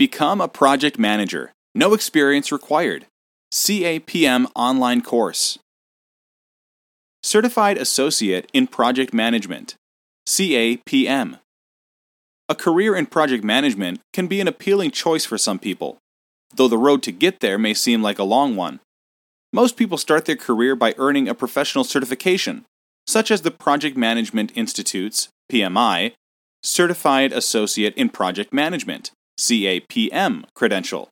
Become a project manager. No experience required. CAPM online course. Certified Associate in Project Management. CAPM. A career in project management can be an appealing choice for some people, though the road to get there may seem like a long one. Most people start their career by earning a professional certification, such as the Project Management Institute's PMI Certified Associate in Project Management CAPM credential.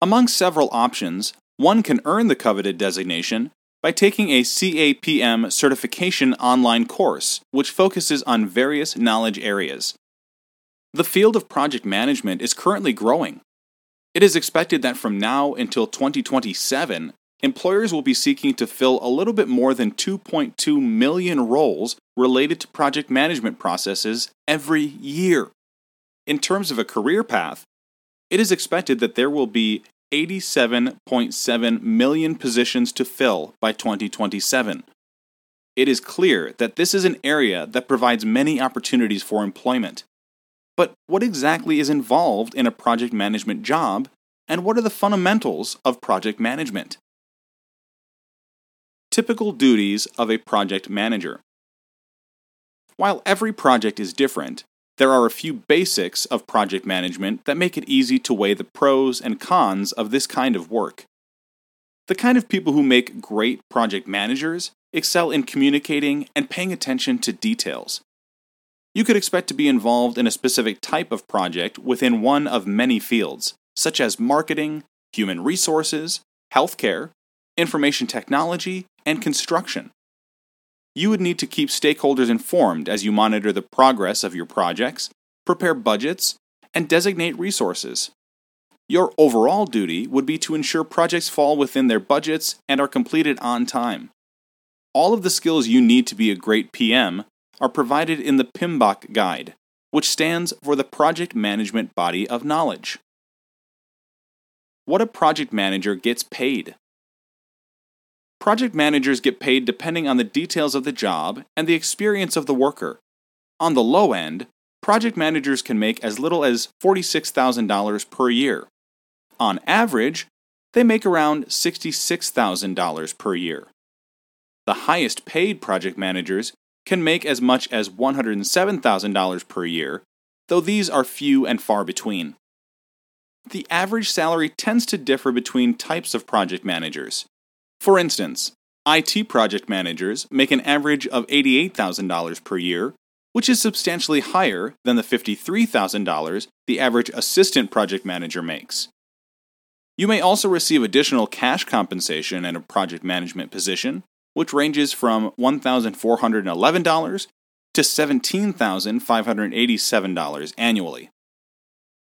Among several options, one can earn the coveted designation by taking a CAPM certification online course, which focuses on various knowledge areas. The field of project management is currently growing. It is expected that from now until 2027, employers will be seeking to fill a little bit more than 2.2 million roles related to project management processes every year. In terms of a career path, it is expected that there will be 87.7 million positions to fill by 2027. It is clear that this is an area that provides many opportunities for employment. But what exactly is involved in a project management job, and what are the fundamentals of project management? Typical duties of a project manager. While every project is different, there are a few basics of project management that make it easy to weigh the pros and cons of this kind of work. The kind of people who make great project managers excel in communicating and paying attention to details. You could expect to be involved in a specific type of project within one of many fields, such as marketing, human resources, healthcare, information technology, and construction you would need to keep stakeholders informed as you monitor the progress of your projects, prepare budgets, and designate resources. Your overall duty would be to ensure projects fall within their budgets and are completed on time. All of the skills you need to be a great PM are provided in the PMBOK Guide, which stands for the Project Management Body of Knowledge. What a project manager gets paid. Project managers get paid depending on the details of the job and the experience of the worker. On the low end, project managers can make as little as $46,000 per year. On average, they make around $66,000 per year. The highest paid project managers can make as much as $107,000 per year, though these are few and far between. The average salary tends to differ between types of project managers. For instance, IT project managers make an average of $88,000 per year, which is substantially higher than the $53,000 the average assistant project manager makes. You may also receive additional cash compensation in a project management position, which ranges from $1,411 to $17,587 annually.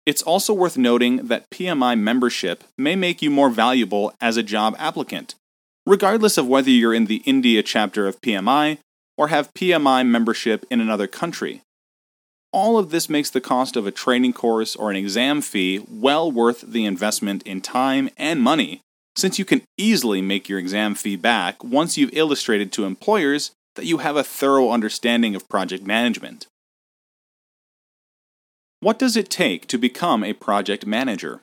It's also worth noting that PMI membership may make you more valuable as a job applicant regardless of whether you're in the India chapter of PMI or have PMI membership in another country. All of this makes the cost of a training course or an exam fee well worth the investment in time and money, since you can easily make your exam fee back once you've illustrated to employers that you have a thorough understanding of project management. What does it take to become a project manager?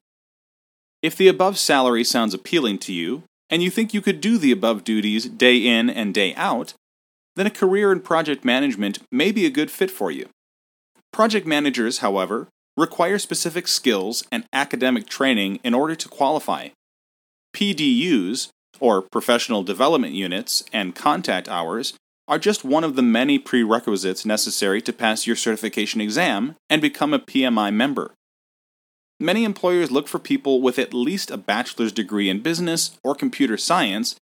If the above salary sounds appealing to you, and you think you could do the above duties day in and day out, then a career in project management may be a good fit for you. Project managers, however, require specific skills and academic training in order to qualify. PDUs, or Professional Development Units, and contact hours are just one of the many prerequisites necessary to pass your certification exam and become a PMI member. Many employers look for people with at least a bachelor's degree in business or computer science,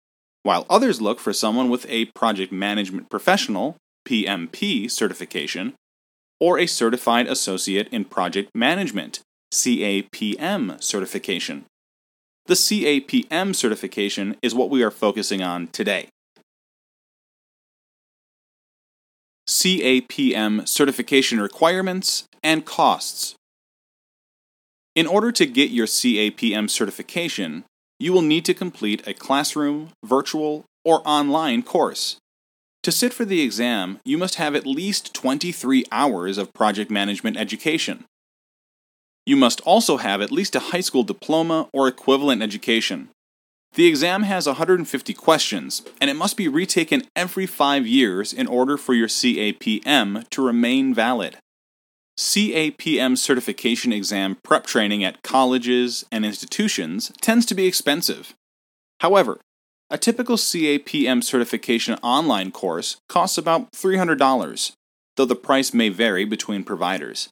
while others look for someone with a project management professional PMP certification or a certified associate in project management CAPM certification. The CAPM certification is what we are focusing on today. CAPM certification requirements and costs in order to get your CAPM certification, you will need to complete a classroom, virtual, or online course. To sit for the exam, you must have at least 23 hours of project management education. You must also have at least a high school diploma or equivalent education. The exam has 150 questions, and it must be retaken every five years in order for your CAPM to remain valid. CAPM certification exam prep training at colleges and institutions tends to be expensive. However, a typical CAPM certification online course costs about $300, though the price may vary between providers.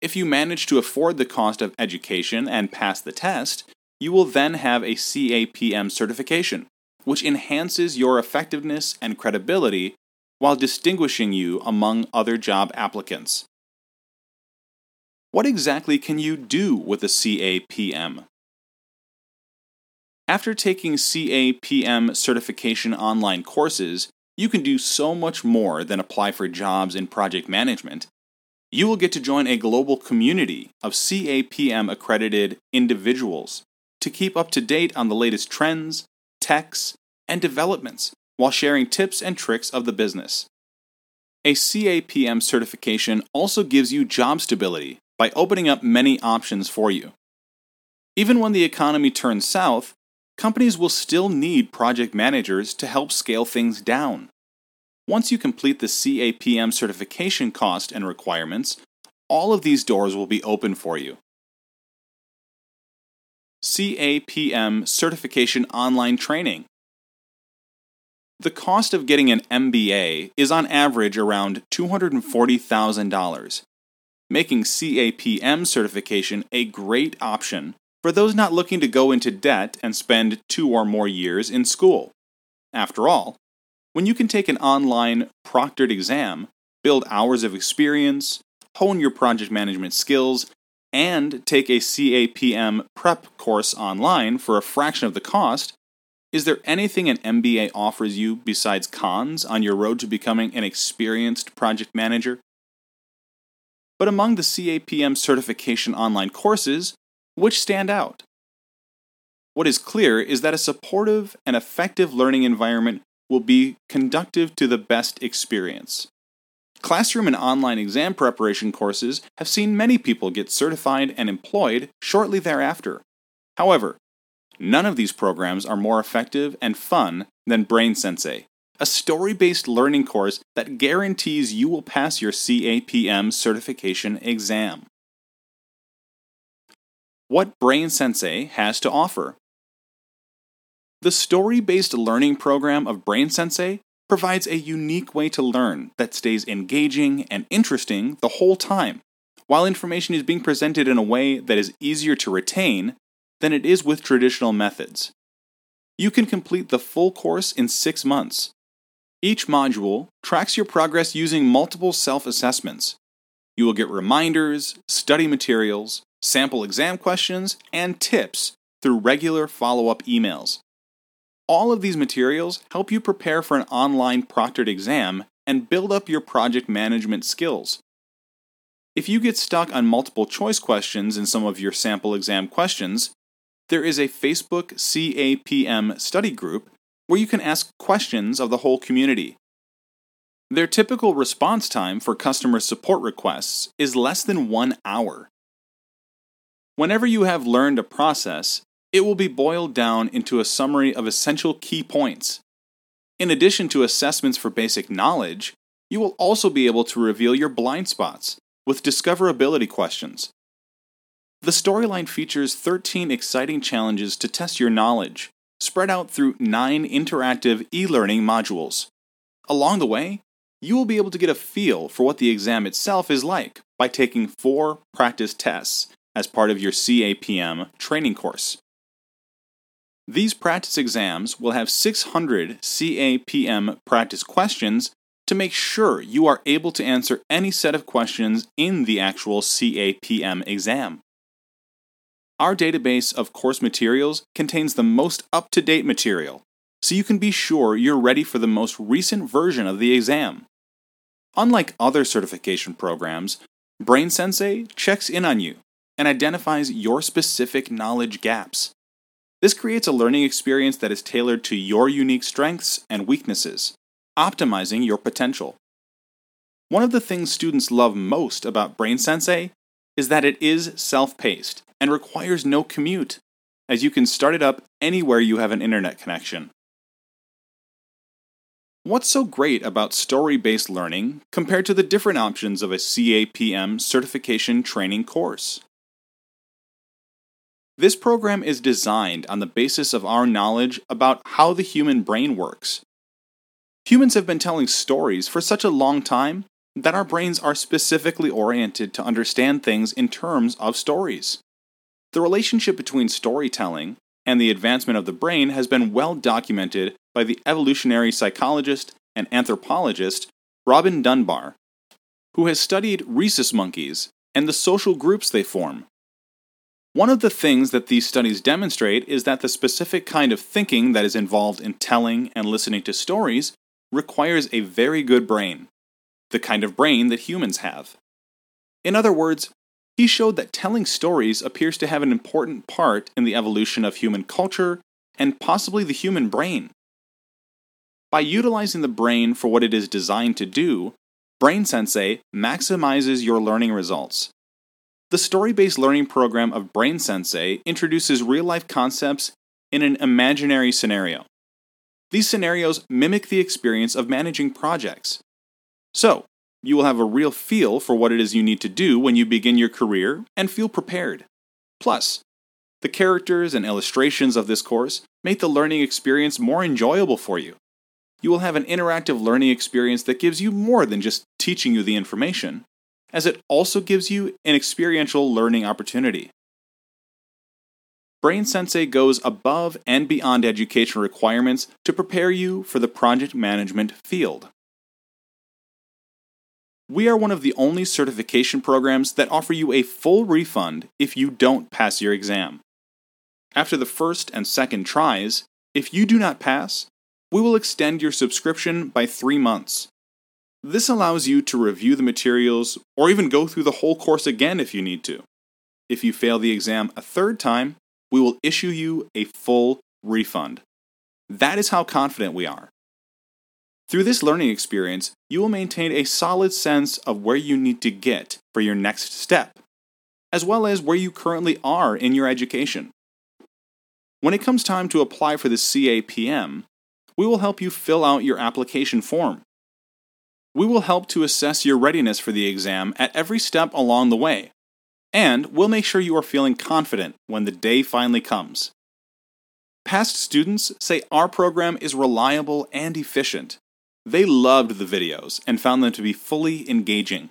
If you manage to afford the cost of education and pass the test, you will then have a CAPM certification, which enhances your effectiveness and credibility while distinguishing you among other job applicants. What exactly can you do with a CAPM? After taking CAPM certification online courses, you can do so much more than apply for jobs in project management. You will get to join a global community of CAPM accredited individuals to keep up to date on the latest trends, techs, and developments while sharing tips and tricks of the business. A CAPM certification also gives you job stability by opening up many options for you. Even when the economy turns south, companies will still need project managers to help scale things down. Once you complete the CAPM certification cost and requirements, all of these doors will be open for you. CAPM Certification Online Training. The cost of getting an MBA is on average around $240,000 making CAPM certification a great option for those not looking to go into debt and spend two or more years in school. After all, when you can take an online proctored exam, build hours of experience, hone your project management skills, and take a CAPM prep course online for a fraction of the cost, is there anything an MBA offers you besides cons on your road to becoming an experienced project manager? But among the CAPM certification online courses, which stand out? What is clear is that a supportive and effective learning environment will be conductive to the best experience. Classroom and online exam preparation courses have seen many people get certified and employed shortly thereafter. However, none of these programs are more effective and fun than Brain Sensei a story based learning course that guarantees you will pass your CAPM certification exam. What Brain Sensei has to offer. The story based learning program of Brain Sensei provides a unique way to learn that stays engaging and interesting the whole time, while information is being presented in a way that is easier to retain than it is with traditional methods. You can complete the full course in six months, each module tracks your progress using multiple self assessments. You will get reminders, study materials, sample exam questions, and tips through regular follow up emails. All of these materials help you prepare for an online proctored exam and build up your project management skills. If you get stuck on multiple choice questions in some of your sample exam questions, there is a Facebook CAPM study group where you can ask questions of the whole community. Their typical response time for customer support requests is less than one hour. Whenever you have learned a process, it will be boiled down into a summary of essential key points. In addition to assessments for basic knowledge, you will also be able to reveal your blind spots with discoverability questions. The storyline features 13 exciting challenges to test your knowledge, spread out through nine interactive e learning modules. Along the way, you will be able to get a feel for what the exam itself is like by taking four practice tests as part of your CAPM training course. These practice exams will have 600 CAPM practice questions to make sure you are able to answer any set of questions in the actual CAPM exam. Our database of course materials contains the most up to date material, so you can be sure you're ready for the most recent version of the exam. Unlike other certification programs, Brain Sensei checks in on you and identifies your specific knowledge gaps. This creates a learning experience that is tailored to your unique strengths and weaknesses, optimizing your potential. One of the things students love most about Brain Sensei is that it is self paced and requires no commute, as you can start it up anywhere you have an internet connection. What's so great about story based learning compared to the different options of a CAPM certification training course? This program is designed on the basis of our knowledge about how the human brain works. Humans have been telling stories for such a long time that our brains are specifically oriented to understand things in terms of stories. The relationship between storytelling and the advancement of the brain has been well documented by the evolutionary psychologist and anthropologist Robin Dunbar, who has studied rhesus monkeys and the social groups they form one of the things that these studies demonstrate is that the specific kind of thinking that is involved in telling and listening to stories requires a very good brain, the kind of brain that humans have. In other words, he showed that telling stories appears to have an important part in the evolution of human culture and possibly the human brain. By utilizing the brain for what it is designed to do, Brain Sensei maximizes your learning results the story based learning program of Brain Sensei introduces real life concepts in an imaginary scenario. These scenarios mimic the experience of managing projects. So, you will have a real feel for what it is you need to do when you begin your career and feel prepared. Plus, the characters and illustrations of this course make the learning experience more enjoyable for you. You will have an interactive learning experience that gives you more than just teaching you the information as it also gives you an experiential learning opportunity. Brain Sensei goes above and beyond education requirements to prepare you for the project management field. We are one of the only certification programs that offer you a full refund if you don't pass your exam. After the first and second tries, if you do not pass, we will extend your subscription by three months. This allows you to review the materials or even go through the whole course again if you need to. If you fail the exam a third time, we will issue you a full refund. That is how confident we are. Through this learning experience, you will maintain a solid sense of where you need to get for your next step, as well as where you currently are in your education. When it comes time to apply for the CAPM, we will help you fill out your application form. We will help to assess your readiness for the exam at every step along the way, and we'll make sure you are feeling confident when the day finally comes. Past students say our program is reliable and efficient. They loved the videos and found them to be fully engaging.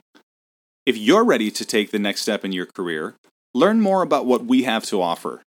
If you're ready to take the next step in your career, learn more about what we have to offer.